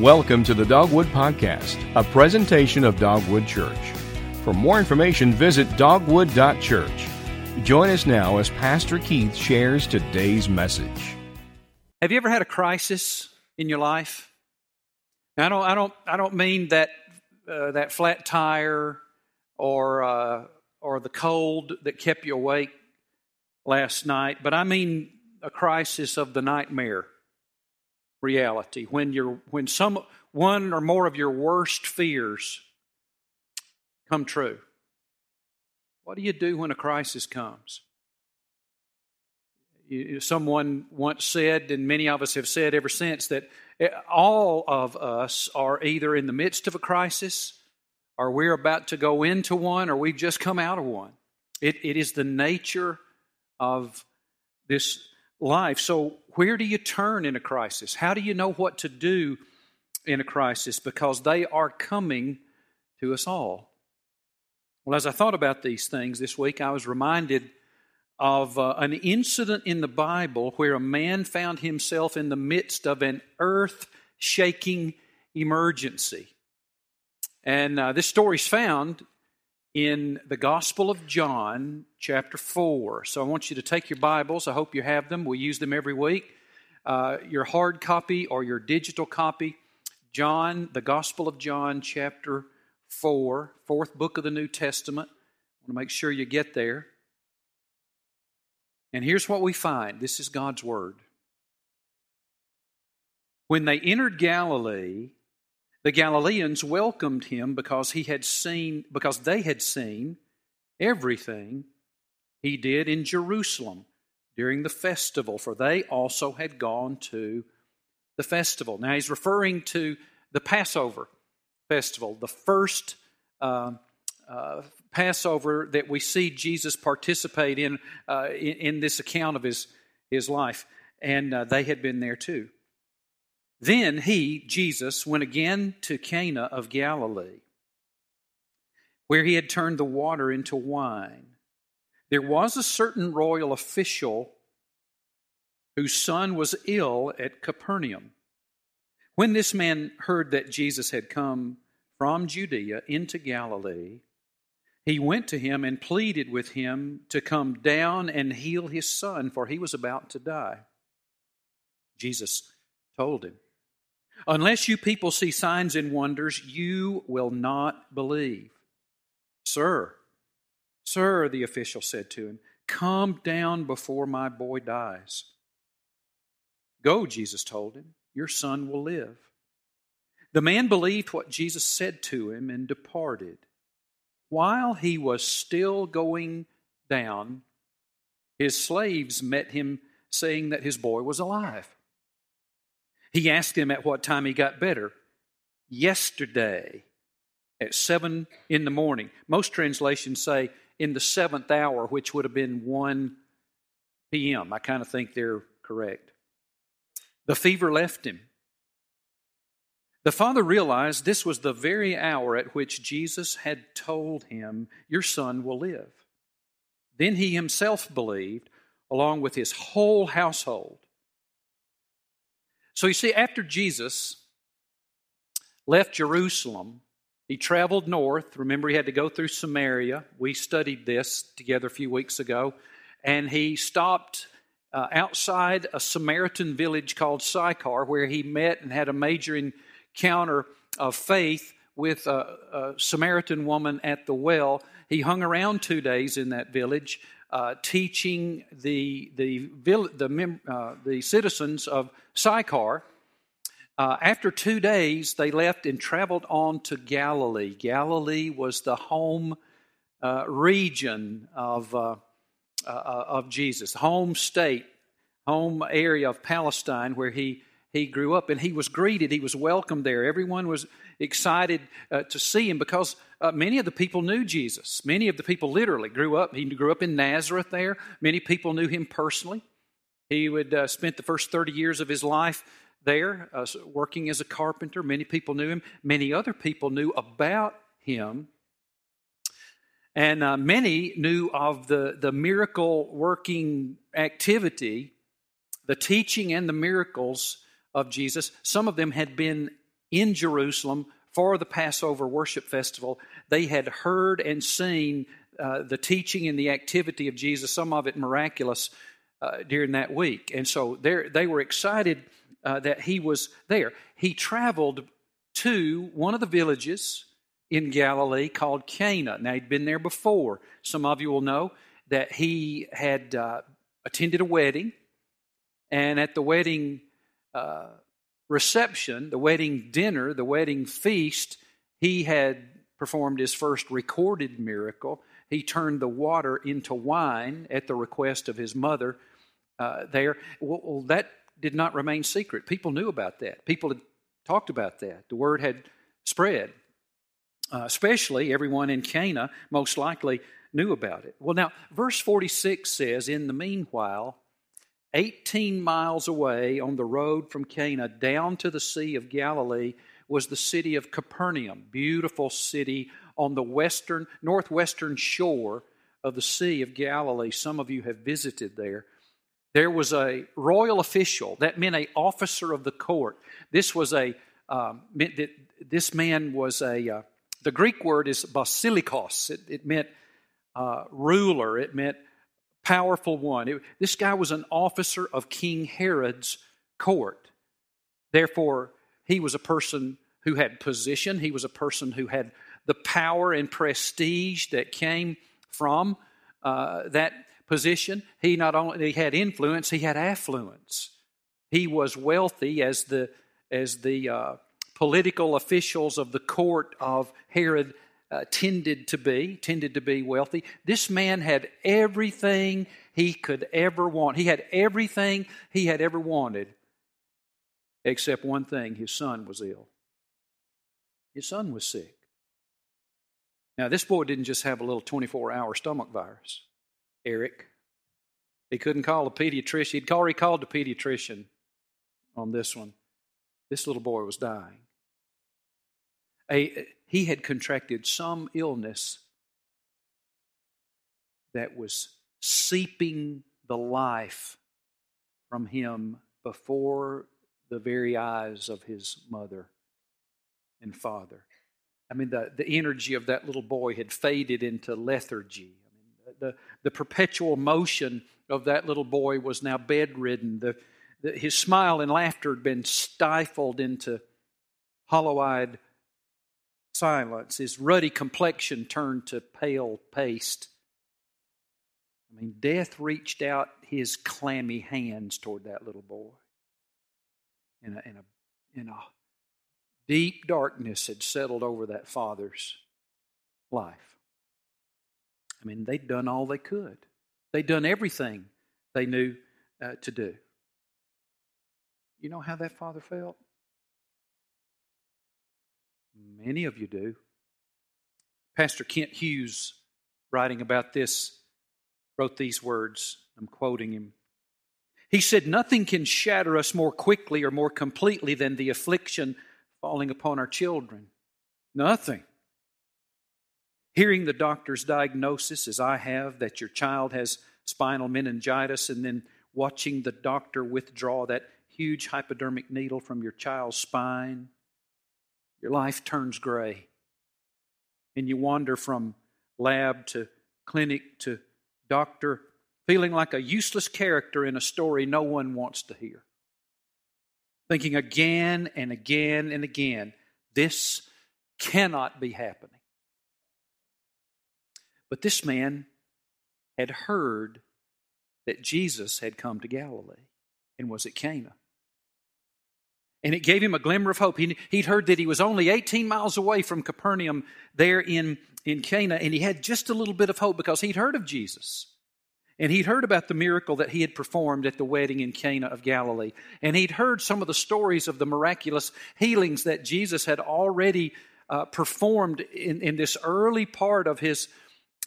Welcome to the Dogwood Podcast, a presentation of Dogwood Church. For more information, visit dogwood.church. Join us now as Pastor Keith shares today's message. Have you ever had a crisis in your life? Now, I don't, I don't, I don't mean that uh, that flat tire or uh, or the cold that kept you awake last night, but I mean a crisis of the nightmare reality. When you're when some one or more of your worst fears come true what do you do when a crisis comes? You, someone once said and many of us have said ever since that eh, all of us are either in the midst of a crisis or we're about to go into one or we've just come out of one. It, it is the nature of this life. So, where do you turn in a crisis? How do you know what to do in a crisis? Because they are coming to us all. Well, as I thought about these things this week, I was reminded of uh, an incident in the Bible where a man found himself in the midst of an earth shaking emergency. And uh, this story is found in the Gospel of John, chapter 4. So I want you to take your Bibles. I hope you have them. We use them every week. Uh, your hard copy or your digital copy, John, the Gospel of John, chapter 4, fourth book of the New Testament. I want to make sure you get there. And here's what we find this is God's Word. When they entered Galilee, the Galileans welcomed him because he had seen because they had seen everything he did in Jerusalem during the festival, for they also had gone to the festival. Now he's referring to the Passover festival, the first uh, uh, Passover that we see Jesus participate in, uh, in, in this account of his his life, and uh, they had been there too. Then he, Jesus, went again to Cana of Galilee, where he had turned the water into wine. There was a certain royal official whose son was ill at Capernaum. When this man heard that Jesus had come from Judea into Galilee, he went to him and pleaded with him to come down and heal his son, for he was about to die. Jesus told him, Unless you people see signs and wonders, you will not believe. Sir, sir, the official said to him, come down before my boy dies. Go, Jesus told him, your son will live. The man believed what Jesus said to him and departed. While he was still going down, his slaves met him saying that his boy was alive. He asked him at what time he got better. Yesterday at 7 in the morning. Most translations say in the seventh hour, which would have been 1 p.m. I kind of think they're correct. The fever left him. The father realized this was the very hour at which Jesus had told him, Your son will live. Then he himself believed, along with his whole household. So you see, after Jesus left Jerusalem, he traveled north. Remember, he had to go through Samaria. We studied this together a few weeks ago. And he stopped uh, outside a Samaritan village called Sychar, where he met and had a major encounter of faith with a, a Samaritan woman at the well. He hung around two days in that village, uh, teaching the the the, uh, the citizens of Sychar. Uh, after two days, they left and traveled on to Galilee. Galilee was the home uh, region of uh, of Jesus, home state, home area of Palestine, where he he grew up, and he was greeted. He was welcomed there. Everyone was excited uh, to see him because uh, many of the people knew Jesus. Many of the people literally grew up. He grew up in Nazareth there. Many people knew him personally. He would uh, spent the first 30 years of his life there uh, working as a carpenter. Many people knew him. Many other people knew about him. And uh, many knew of the, the miracle working activity, the teaching and the miracles of Jesus. Some of them had been in Jerusalem for the Passover worship festival. They had heard and seen uh, the teaching and the activity of Jesus, some of it miraculous, uh, during that week. And so they were excited uh, that he was there. He traveled to one of the villages in Galilee called Cana. Now, he'd been there before. Some of you will know that he had uh, attended a wedding, and at the wedding uh, reception, the wedding dinner, the wedding feast, he had performed his first recorded miracle. He turned the water into wine at the request of his mother uh, there. Well, that did not remain secret. People knew about that. People had talked about that. The word had spread. Uh, especially everyone in Cana most likely knew about it. Well, now, verse 46 says, In the meanwhile, 18 miles away on the road from Cana down to the Sea of Galilee was the city of Capernaum, beautiful city on the western northwestern shore of the Sea of Galilee. Some of you have visited there. There was a royal official that meant a officer of the court. This was a um, this man was a uh, the Greek word is basilikos. It, it meant uh, ruler. It meant powerful one. It, this guy was an officer of King Herod's court. Therefore, he was a person who had position. He was a person who had the power and prestige that came from uh, that position. He not only had influence, he had affluence. He was wealthy as the as the uh, political officials of the court of Herod uh, tended to be, tended to be wealthy. This man had everything he could ever want. He had everything he had ever wanted, except one thing his son was ill. His son was sick. Now, this boy didn't just have a little 24 hour stomach virus, Eric. He couldn't call a pediatrician. He'd already called the pediatrician on this one. This little boy was dying. A, he had contracted some illness that was seeping the life from him before the very eyes of his mother and father. I mean, the, the energy of that little boy had faded into lethargy. I mean, the, the perpetual motion of that little boy was now bedridden. The, the, his smile and laughter had been stifled into hollow eyed silence. His ruddy complexion turned to pale paste. I mean, death reached out his clammy hands toward that little boy. And a, and a, and a deep darkness had settled over that father's life. I mean, they'd done all they could, they'd done everything they knew uh, to do. You know how that father felt? Many of you do. Pastor Kent Hughes, writing about this, wrote these words. I'm quoting him. He said, Nothing can shatter us more quickly or more completely than the affliction falling upon our children. Nothing. Hearing the doctor's diagnosis, as I have, that your child has spinal meningitis, and then watching the doctor withdraw that huge hypodermic needle from your child's spine your life turns gray. And you wander from lab to clinic to doctor, feeling like a useless character in a story no one wants to hear. Thinking again and again and again, this cannot be happening. But this man had heard that Jesus had come to Galilee and was at Cana and it gave him a glimmer of hope. He, would heard that he was only 18 miles away from Capernaum there in, in Cana, and he had just a little bit of hope because he'd heard of Jesus. And he'd heard about the miracle that he had performed at the wedding in Cana of Galilee. And he'd heard some of the stories of the miraculous healings that Jesus had already uh, performed in, in this early part of his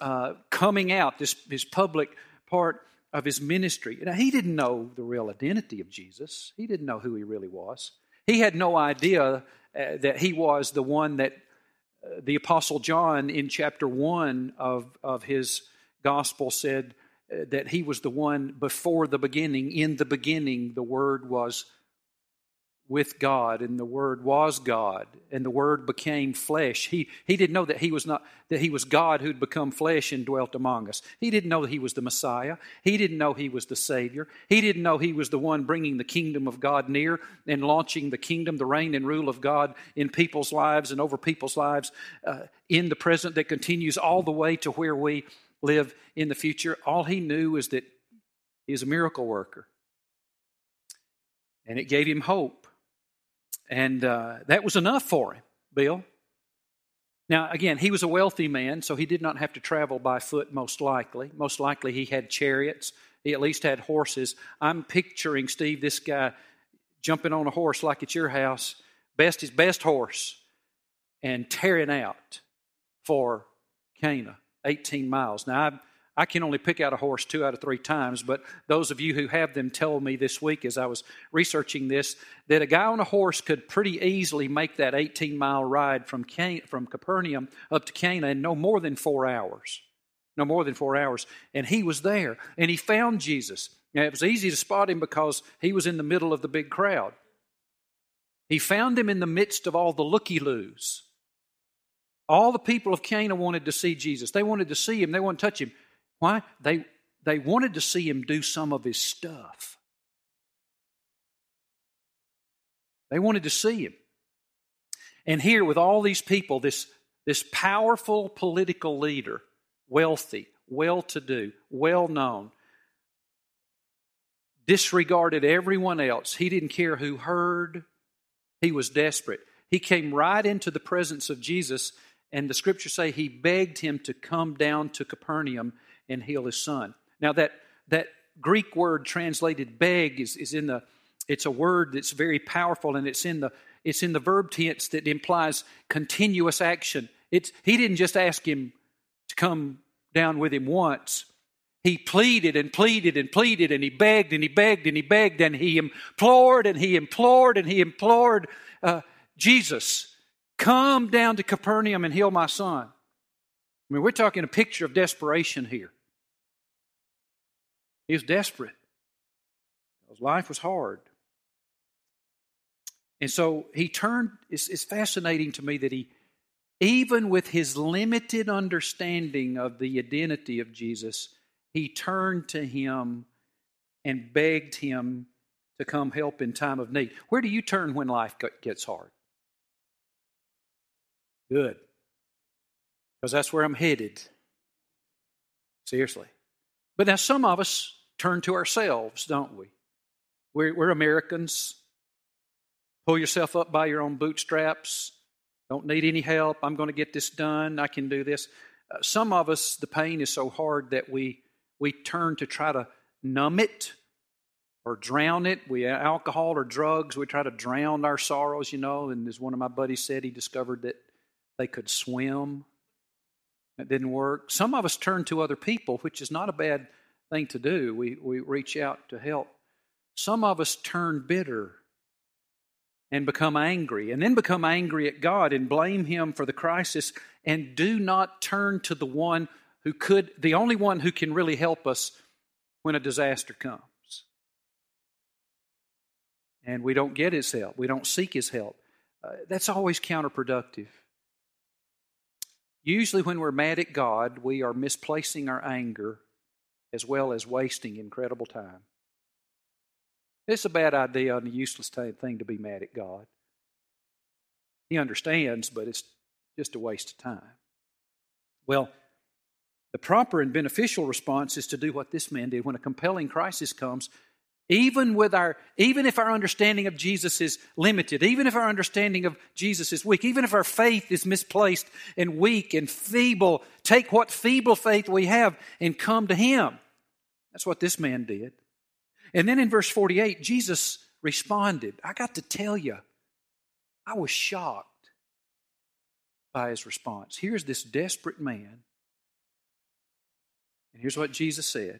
uh, coming out, this his public part of his ministry. Now, he didn't know the real identity of Jesus, he didn't know who he really was. He had no idea uh, that he was the one that uh, the Apostle John in chapter 1 of, of his gospel said uh, that he was the one before the beginning. In the beginning, the Word was with God, and the Word was God, and the Word became flesh. He, he didn't know that he was not that he was God who'd become flesh and dwelt among us. He didn't know that he was the Messiah. He didn't know he was the Savior. He didn't know he was the one bringing the kingdom of God near and launching the kingdom, the reign and rule of God in people's lives and over people's lives uh, in the present that continues all the way to where we live in the future. All he knew is that he is a miracle worker. And it gave him hope and uh, that was enough for him, Bill. Now, again, he was a wealthy man, so he did not have to travel by foot, most likely. Most likely, he had chariots. He at least had horses. I'm picturing, Steve, this guy jumping on a horse like at your house, best his best horse, and tearing out for Cana, 18 miles. Now, I've I can only pick out a horse two out of three times, but those of you who have them tell me this week as I was researching this that a guy on a horse could pretty easily make that 18 mile ride from, Can- from Capernaum up to Cana in no more than four hours. No more than four hours. And he was there, and he found Jesus. Now, it was easy to spot him because he was in the middle of the big crowd. He found him in the midst of all the looky loos. All the people of Cana wanted to see Jesus. They wanted to see him, they wanted to touch him. Why? They, they wanted to see him do some of his stuff. They wanted to see him. And here, with all these people, this, this powerful political leader, wealthy, well to do, well known, disregarded everyone else. He didn't care who heard, he was desperate. He came right into the presence of Jesus, and the scriptures say he begged him to come down to Capernaum and heal his son. Now, that, that Greek word translated beg is, is in the, it's a word that's very powerful and it's in the, it's in the verb tense that implies continuous action. It's, he didn't just ask him to come down with him once. He pleaded and pleaded and pleaded and he begged and he begged and he begged and he implored and he implored and he implored uh, Jesus, come down to Capernaum and heal my son. I mean, we're talking a picture of desperation here. He was desperate. His life was hard. And so he turned, it's, it's fascinating to me that he, even with his limited understanding of the identity of Jesus, he turned to him and begged him to come help in time of need. Where do you turn when life gets hard? Good. Because that's where I'm headed. Seriously. But now, some of us turn to ourselves, don't we? We're, we're Americans. Pull yourself up by your own bootstraps. Don't need any help. I'm going to get this done. I can do this. Uh, some of us, the pain is so hard that we we turn to try to numb it or drown it. We alcohol or drugs. We try to drown our sorrows, you know. And as one of my buddies said, he discovered that they could swim. That didn't work. Some of us turn to other people, which is not a bad thing to do. We, we reach out to help. Some of us turn bitter and become angry, and then become angry at God and blame Him for the crisis, and do not turn to the one who could, the only one who can really help us when a disaster comes. And we don't get His help, we don't seek His help. Uh, that's always counterproductive. Usually, when we're mad at God, we are misplacing our anger as well as wasting incredible time. It's a bad idea and a useless thing to be mad at God. He understands, but it's just a waste of time. Well, the proper and beneficial response is to do what this man did when a compelling crisis comes even with our even if our understanding of jesus is limited even if our understanding of jesus is weak even if our faith is misplaced and weak and feeble take what feeble faith we have and come to him that's what this man did. And then in verse 48 jesus responded i got to tell you i was shocked by his response. Here's this desperate man. And here's what jesus said.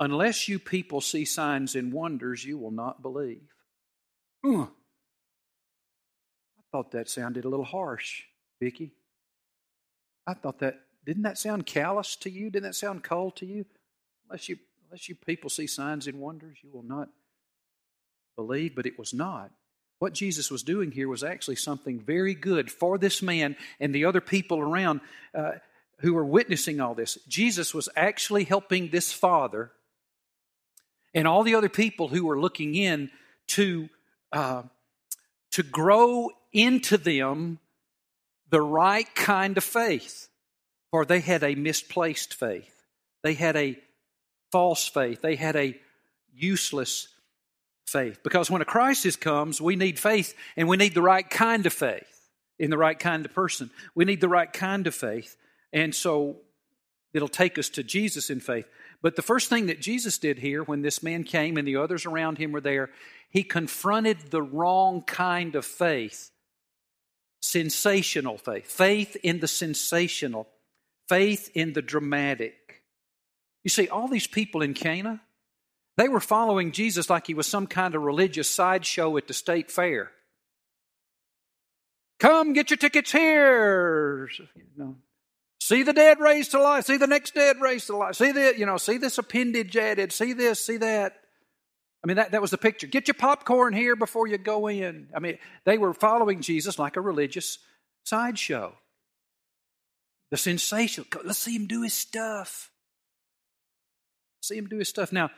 Unless you people see signs and wonders, you will not believe. I thought that sounded a little harsh, Vicki. I thought that didn't that sound callous to you? Didn't that sound cold to you? Unless you unless you people see signs and wonders, you will not believe, but it was not. What Jesus was doing here was actually something very good for this man and the other people around uh, who were witnessing all this. Jesus was actually helping this father and all the other people who were looking in to, uh, to grow into them the right kind of faith, for they had a misplaced faith. They had a false faith. They had a useless faith. Because when a crisis comes, we need faith and we need the right kind of faith in the right kind of person. We need the right kind of faith. And so it'll take us to Jesus in faith. But the first thing that Jesus did here when this man came and the others around him were there, he confronted the wrong kind of faith sensational faith, faith in the sensational, faith in the dramatic. You see, all these people in Cana, they were following Jesus like he was some kind of religious sideshow at the state fair. Come get your tickets here. You know, See the dead raised to life. See the next dead raised to life. See the, you know, see this appendage added. See this, see that. I mean, that, that was the picture. Get your popcorn here before you go in. I mean, they were following Jesus like a religious sideshow. The sensational. Let's see him do his stuff. See him do his stuff. Now,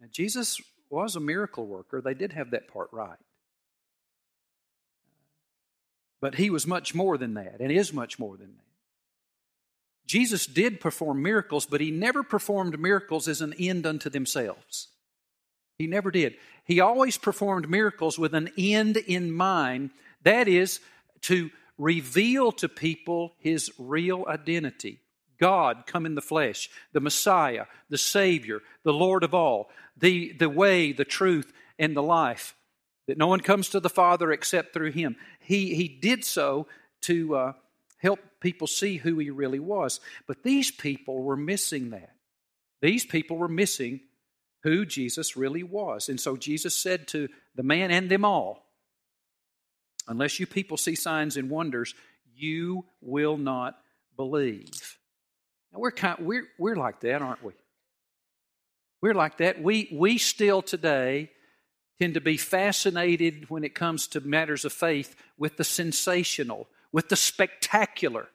now, Jesus was a miracle worker. They did have that part right. But he was much more than that, and is much more than that. Jesus did perform miracles, but he never performed miracles as an end unto themselves. He never did. He always performed miracles with an end in mind that is, to reveal to people his real identity. God come in the flesh, the Messiah, the Savior, the Lord of all, the, the way, the truth, and the life. That no one comes to the Father except through him. He, he did so to uh, help people see who he really was. But these people were missing that. These people were missing who Jesus really was. And so Jesus said to the man and them all, Unless you people see signs and wonders, you will not believe. Now we're kind we're we're like that, aren't we? We're like that. We we still today tend to be fascinated when it comes to matters of faith with the sensational, with the spectacular.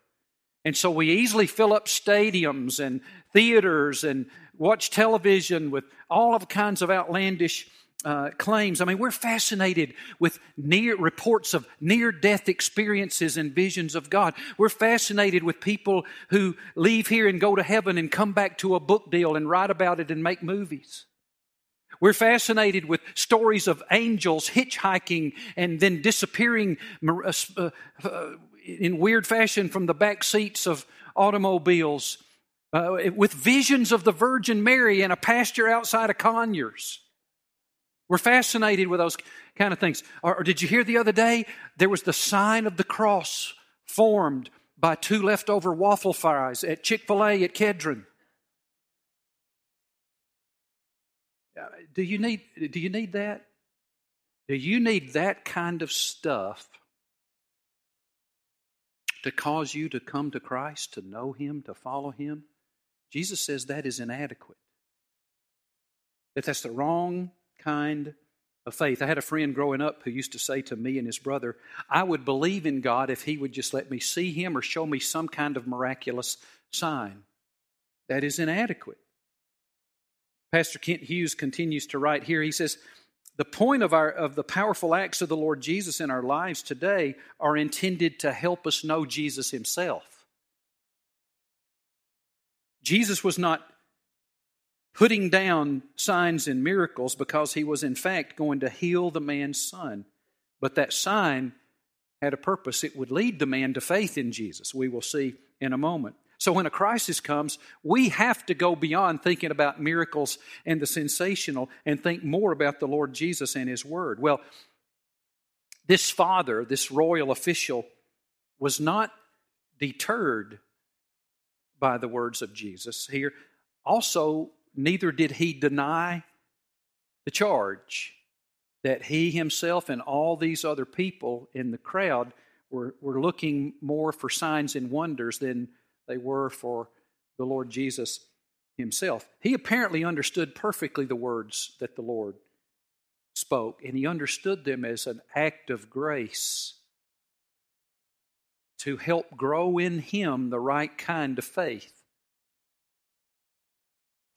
And so we easily fill up stadiums and theaters and watch television with all of kinds of outlandish uh, claims. I mean, we're fascinated with near reports of near death experiences and visions of God. We're fascinated with people who leave here and go to heaven and come back to a book deal and write about it and make movies. We're fascinated with stories of angels hitchhiking and then disappearing uh, uh, in weird fashion from the back seats of automobiles uh, with visions of the Virgin Mary in a pasture outside of Conyers. We're fascinated with those kind of things. Or, or, did you hear the other day? There was the sign of the cross formed by two leftover waffle fries at Chick fil A at Kedron. Uh, do you need, do you need that? Do you need that kind of stuff to cause you to come to Christ, to know Him, to follow Him? Jesus says that is inadequate. That that's the wrong kind of faith. I had a friend growing up who used to say to me and his brother, I would believe in God if He would just let me see Him or show me some kind of miraculous sign. That is inadequate. Pastor Kent Hughes continues to write here. He says, the point of, our, of the powerful acts of the Lord Jesus in our lives today are intended to help us know Jesus Himself. Jesus was not putting down signs and miracles because He was, in fact, going to heal the man's son. But that sign had a purpose. It would lead the man to faith in Jesus. We will see in a moment. So when a crisis comes, we have to go beyond thinking about miracles and the sensational and think more about the Lord Jesus and His Word. Well, this father, this royal official, was not deterred by the words of Jesus here. Also, neither did he deny the charge that he himself and all these other people in the crowd were, were looking more for signs and wonders than they were for the Lord Jesus himself. He apparently understood perfectly the words that the Lord spoke, and he understood them as an act of grace to help grow in him the right kind of faith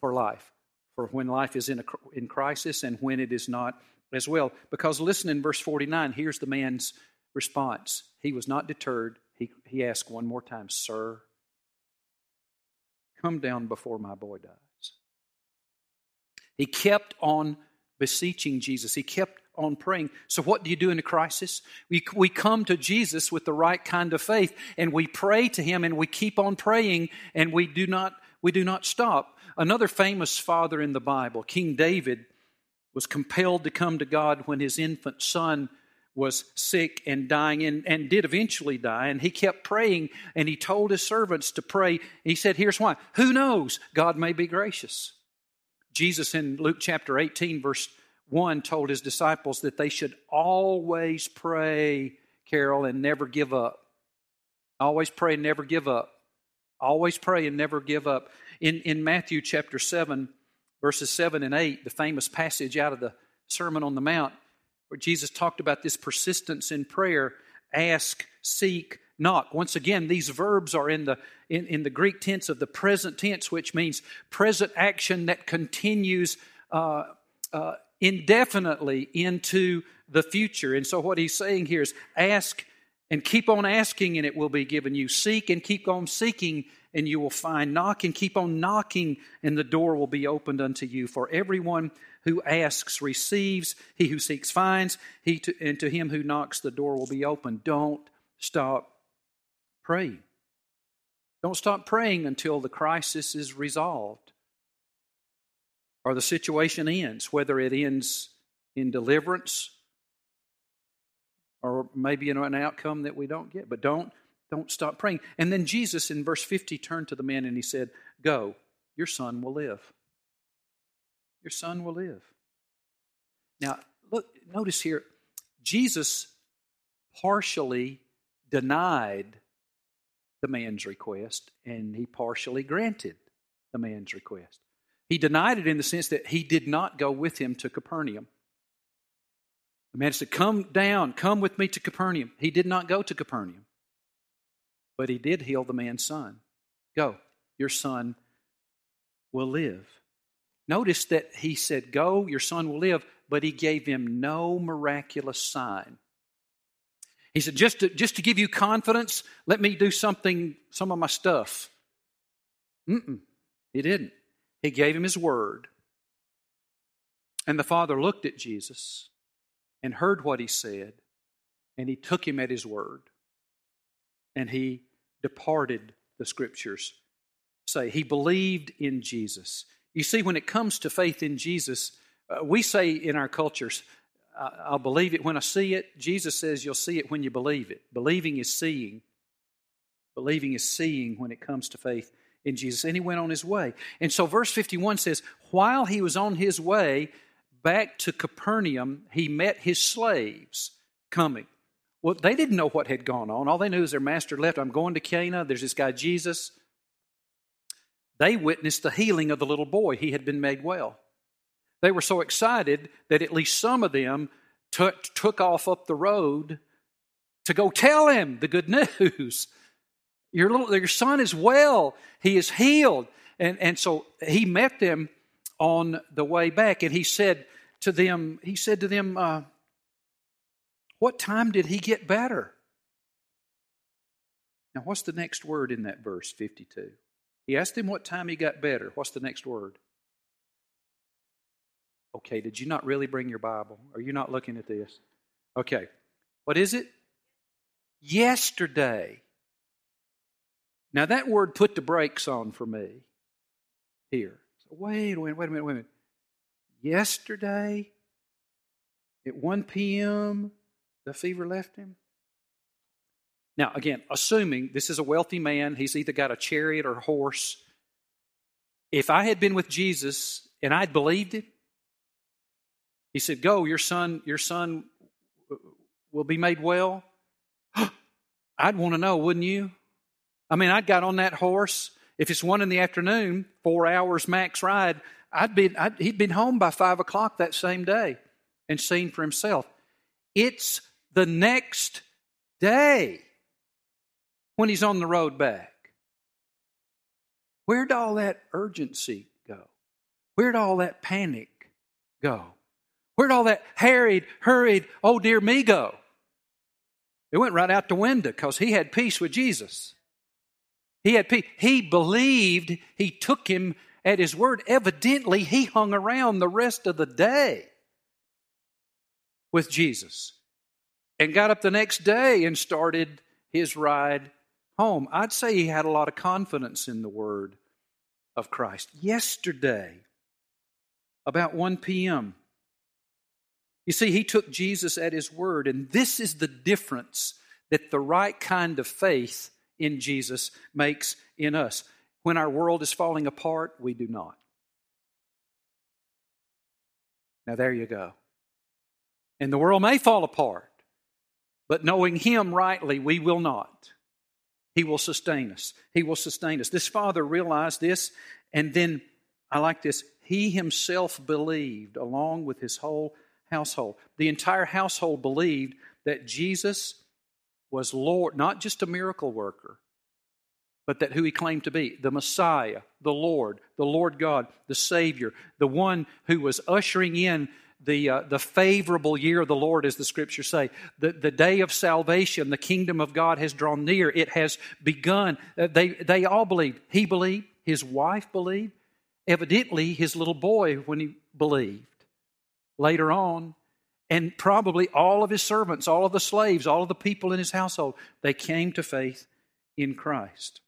for life, for when life is in, a, in crisis and when it is not as well. Because listen in verse 49, here's the man's response. He was not deterred. He, he asked one more time, Sir, come down before my boy dies. He kept on beseeching Jesus. He kept on praying. So, what do you do in a crisis? We, we come to Jesus with the right kind of faith and we pray to Him and we keep on praying and we do not, we do not stop. Another famous father in the Bible, King David, was compelled to come to God when his infant son was sick and dying and, and did eventually die. And he kept praying and he told his servants to pray. He said, Here's why. Who knows? God may be gracious. Jesus in Luke chapter 18, verse 1, told his disciples that they should always pray, Carol, and never give up. Always pray never give up. Always pray and never give up. In, in Matthew chapter 7, verses 7 and 8, the famous passage out of the Sermon on the Mount, where Jesus talked about this persistence in prayer ask, seek, knock. Once again, these verbs are in the, in, in the Greek tense of the present tense, which means present action that continues uh, uh, indefinitely into the future. And so, what he's saying here is ask and keep on asking, and it will be given you. Seek and keep on seeking, and you will find. Knock and keep on knocking, and the door will be opened unto you. For everyone who asks receives, he who seeks finds, he to, and to him who knocks the door will be opened. Don't stop praying. Don't stop praying until the crisis is resolved or the situation ends, whether it ends in deliverance or maybe in an outcome that we don't get. But don't don't stop praying. And then Jesus in verse 50 turned to the man and he said, Go, your son will live. Your son will live. Now, look, notice here, Jesus partially denied the man's request and he partially granted the man's request. He denied it in the sense that he did not go with him to Capernaum. The man said, Come down, come with me to Capernaum. He did not go to Capernaum but he did heal the man's son. Go, your son will live. Notice that he said, Go, your son will live, but he gave him no miraculous sign. He said, just to, just to give you confidence, let me do something, some of my stuff. Mm-mm, he didn't. He gave him his word. And the father looked at Jesus and heard what he said, and he took him at his word and he departed, the scriptures say. He believed in Jesus. You see, when it comes to faith in Jesus, uh, we say in our cultures, I'll believe it when I see it. Jesus says you'll see it when you believe it. Believing is seeing. Believing is seeing when it comes to faith in Jesus. And he went on his way. And so, verse 51 says, While he was on his way back to Capernaum, he met his slaves coming. Well, they didn't know what had gone on. All they knew is their master left. I'm going to Cana. There's this guy, Jesus. They witnessed the healing of the little boy. He had been made well. They were so excited that at least some of them took, took off up the road to go tell him the good news. Your, little, your son is well, he is healed. And, and so he met them on the way back, and he said to them, he said to them, uh, what time did he get better? Now, what's the next word in that verse 52? He asked him what time he got better. What's the next word? Okay, did you not really bring your Bible? Are you not looking at this? Okay, what is it? Yesterday. Now, that word put the brakes on for me here. So wait, wait, wait a minute, wait a minute. Yesterday at 1 p.m., the fever left him? Now, again, assuming this is a wealthy man, he's either got a chariot or a horse. If I had been with Jesus and I'd believed it, he said, Go, your son, your son will be made well. I'd want to know, wouldn't you? I mean, I'd got on that horse. If it's one in the afternoon, four hours max ride, I'd be, I'd, he'd been home by five o'clock that same day. and seen for himself. It's the next day when he's on the road back. Where'd all that urgency go? Where'd all that panic go? Where'd all that harried, hurried, oh dear me go? It went right out the window because he had peace with Jesus. He had peace. He believed he took him at his word. Evidently, he hung around the rest of the day with Jesus and got up the next day and started his ride home. I'd say he had a lot of confidence in the word of Christ. Yesterday, about 1 p.m., you see, he took Jesus at his word, and this is the difference that the right kind of faith in Jesus makes in us. When our world is falling apart, we do not. Now, there you go. And the world may fall apart, but knowing Him rightly, we will not. He will sustain us. He will sustain us. This father realized this, and then I like this. He himself believed along with his whole household. The entire household believed that Jesus was Lord, not just a miracle worker, but that who he claimed to be the Messiah, the Lord, the Lord God, the Savior, the one who was ushering in the, uh, the favorable year of the Lord, as the scriptures say. The, the day of salvation, the kingdom of God has drawn near. It has begun. Uh, they, they all believed. He believed. His wife believed. Evidently, his little boy, when he believed. Later on, and probably all of his servants, all of the slaves, all of the people in his household, they came to faith in Christ.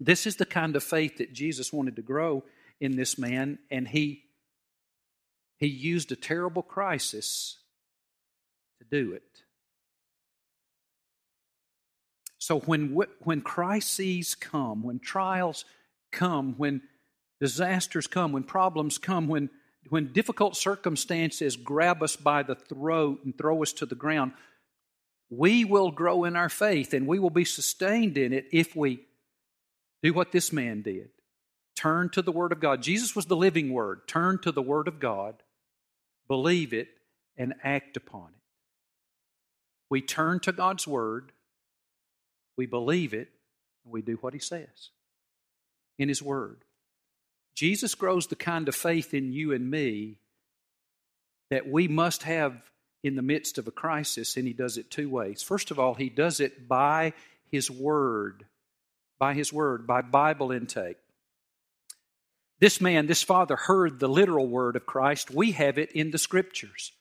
This is the kind of faith that Jesus wanted to grow in this man, and he, he used a terrible crisis to do it. So when, when crises come, when trials come, when disasters come, when problems come, when, when difficult circumstances grab us by the throat and throw us to the ground, we will grow in our faith and we will be sustained in it if we do what this man did turn to the Word of God. Jesus was the living Word. Turn to the Word of God, believe it, and act upon it. We turn to God's Word, we believe it, and we do what He says in His Word. Jesus grows the kind of faith in you and me that we must have in the midst of a crisis, and He does it two ways. First of all, He does it by His Word, by His Word, by Bible intake. This man, this father, heard the literal word of Christ. We have it in the Scriptures,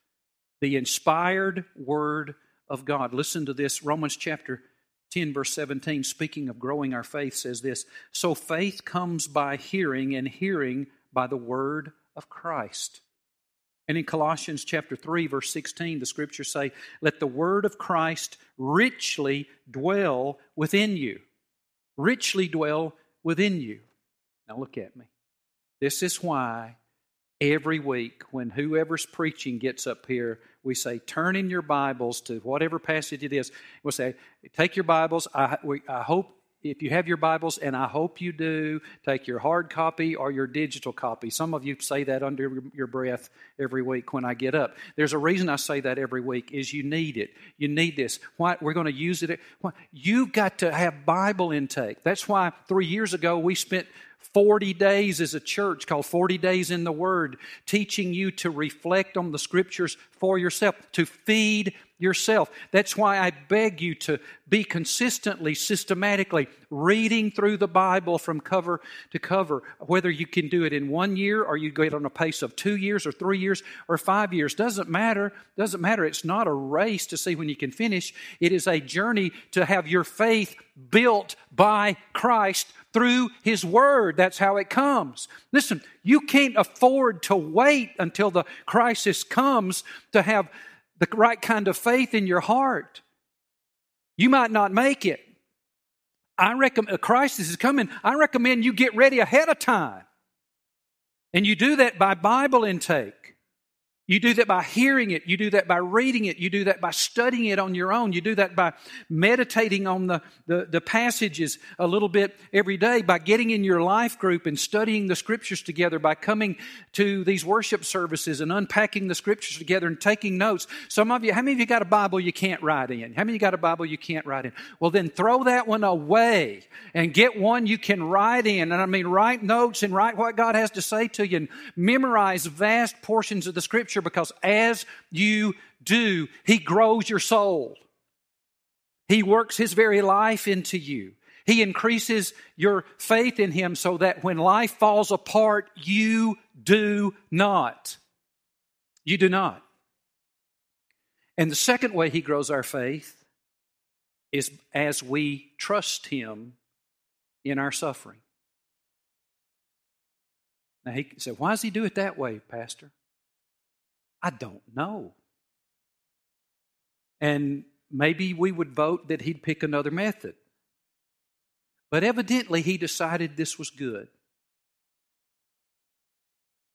the inspired Word of God. Listen to this Romans chapter 10, verse 17, speaking of growing our faith, says this So faith comes by hearing, and hearing by the word of Christ. And in Colossians chapter 3, verse 16, the scriptures say, Let the word of Christ richly dwell within you. Richly dwell within you. Now look at me. This is why every week when whoever's preaching gets up here, we say, turn in your Bibles to whatever passage it is. We'll say, take your Bibles. I, we, I hope if you have your Bibles, and I hope you do, take your hard copy or your digital copy. Some of you say that under your breath every week when I get up. There's a reason I say that every week is you need it. You need this. Why we're going to use it. Why, you've got to have Bible intake. That's why three years ago we spent 40 days as a church called 40 Days in the Word, teaching you to reflect on the Scriptures for yourself, to feed yourself. That's why I beg you to be consistently, systematically reading through the Bible from cover to cover, whether you can do it in one year or you go it on a pace of two years or three years or five years. Doesn't matter. Doesn't matter. It's not a race to see when you can finish. It is a journey to have your faith built by Christ through His Word. That's how it comes. Listen, you can't afford to wait until the crisis comes to have the right kind of faith in your heart. You might not make it. I recommend a crisis is coming. I recommend you get ready ahead of time. And you do that by Bible intake. You do that by hearing it. You do that by reading it. You do that by studying it on your own. You do that by meditating on the, the, the, passages a little bit every day, by getting in your life group and studying the scriptures together, by coming to these worship services and unpacking the scriptures together and taking notes. Some of you, how many of you got a Bible you can't write in? How many got a Bible you can't write in? Well, then throw that one away and get one you can write in. And I mean, write notes and write what God has to say to you and memorize vast portions of the scripture Scripture because as you do, He grows your soul. He works His very life into you. He increases your faith in Him so that when life falls apart, you do not. You do not. And the second way He grows our faith is as we trust Him in our suffering. Now, he said, Why does He do it that way, Pastor? I don't know. And maybe we would vote that he'd pick another method. But evidently, he decided this was good.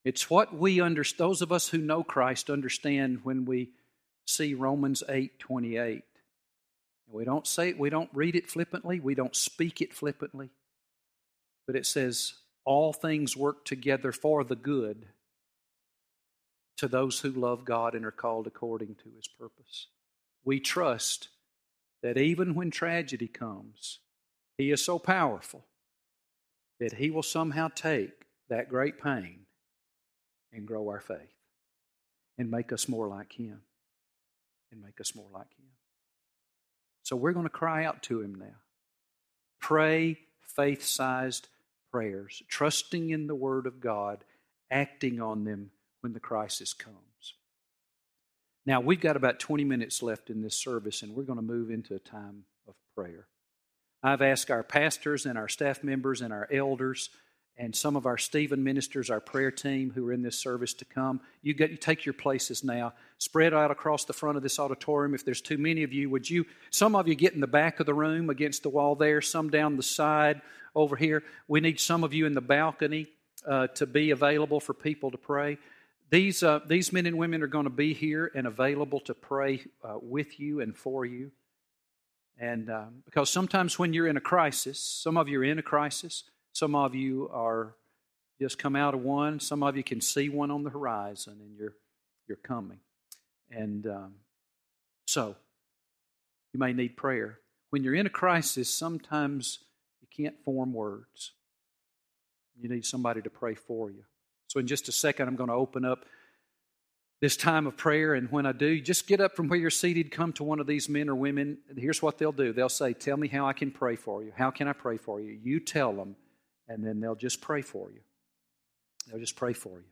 It's what we understand, those of us who know Christ understand when we see Romans 8 28. We don't say it, we don't read it flippantly, we don't speak it flippantly. But it says, all things work together for the good to those who love God and are called according to his purpose. We trust that even when tragedy comes, he is so powerful that he will somehow take that great pain and grow our faith and make us more like him and make us more like him. So we're going to cry out to him now. Pray faith sized prayers, trusting in the Word of God, acting on them when the crisis comes. Now, we've got about 20 minutes left in this service, and we're going to move into a time of prayer. I've asked our pastors and our staff members and our elders and some of our Stephen ministers, our prayer team who are in this service to come. You get you take your places now. Spread out across the front of this auditorium. If there's too many of you, would you some of you get in the back of the room against the wall there, some down the side over here. We need some of you in the balcony uh, to be available for people to pray. These, uh, these men and women are going to be here and available to pray uh, with you and for you. And um, because sometimes when you're in a crisis, some of you are in a crisis, some of you are just come out of one, some of you can see one on the horizon and you're, you're coming. And um, so you may need prayer. When you're in a crisis, sometimes you can't form words. You need somebody to pray for you. So, in just a second, I'm going to open up this time of prayer. And when I do, just get up from where you're seated, come to one of these men or women. Here's what they'll do they'll say, Tell me how I can pray for you. How can I pray for you? You tell them, and then they'll just pray for you. They'll just pray for you.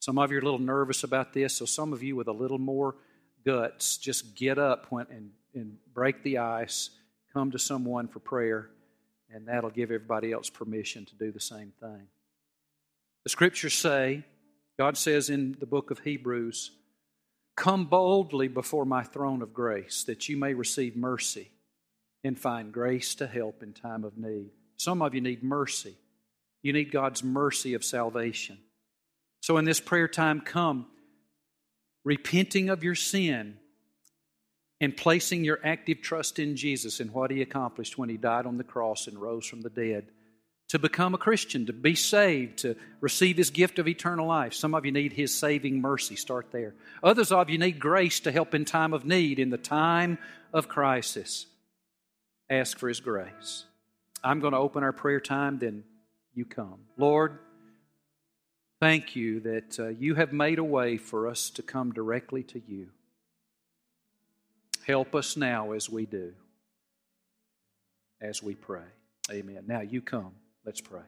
Some of you are a little nervous about this, so some of you with a little more guts, just get up and, and break the ice, come to someone for prayer, and that'll give everybody else permission to do the same thing. The scriptures say, God says in the book of Hebrews, Come boldly before my throne of grace that you may receive mercy and find grace to help in time of need. Some of you need mercy. You need God's mercy of salvation. So in this prayer time, come repenting of your sin and placing your active trust in Jesus and what He accomplished when He died on the cross and rose from the dead to become a Christian, to be saved, to receive His gift of eternal life. Some of you need His saving mercy. Start there. Others of you need grace to help in time of need, in the time of crisis. Ask for His grace. I'm going to open our prayer time, then you come. Lord, thank you that uh, you have made a way for us to come directly to you. Help us now as we do, as we pray. Amen. Now you come. Let's pray.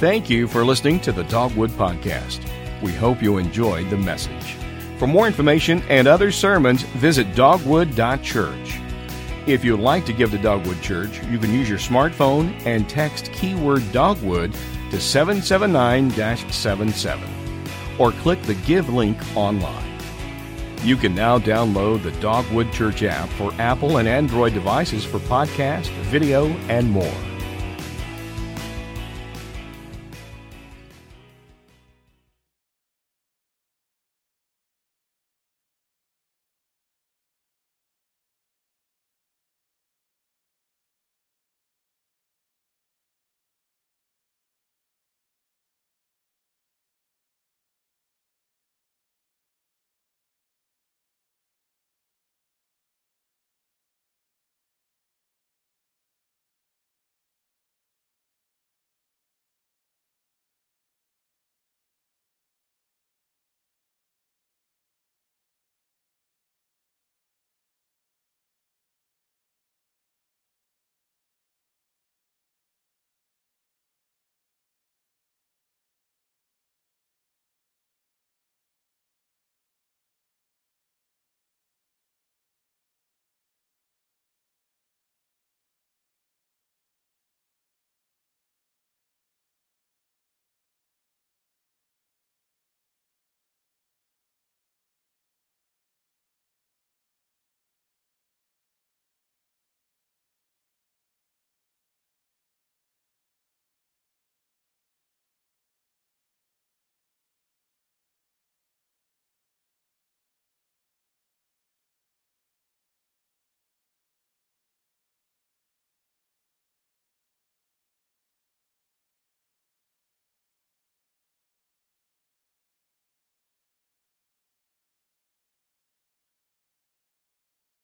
Thank you for listening to the Dogwood Podcast. We hope you enjoyed the message. For more information and other sermons, visit dogwood.church. If you'd like to give to Dogwood Church, you can use your smartphone and text keyword dogwood to 779 77 or click the Give link online. You can now download the Dogwood Church app for Apple and Android devices for podcast, video, and more.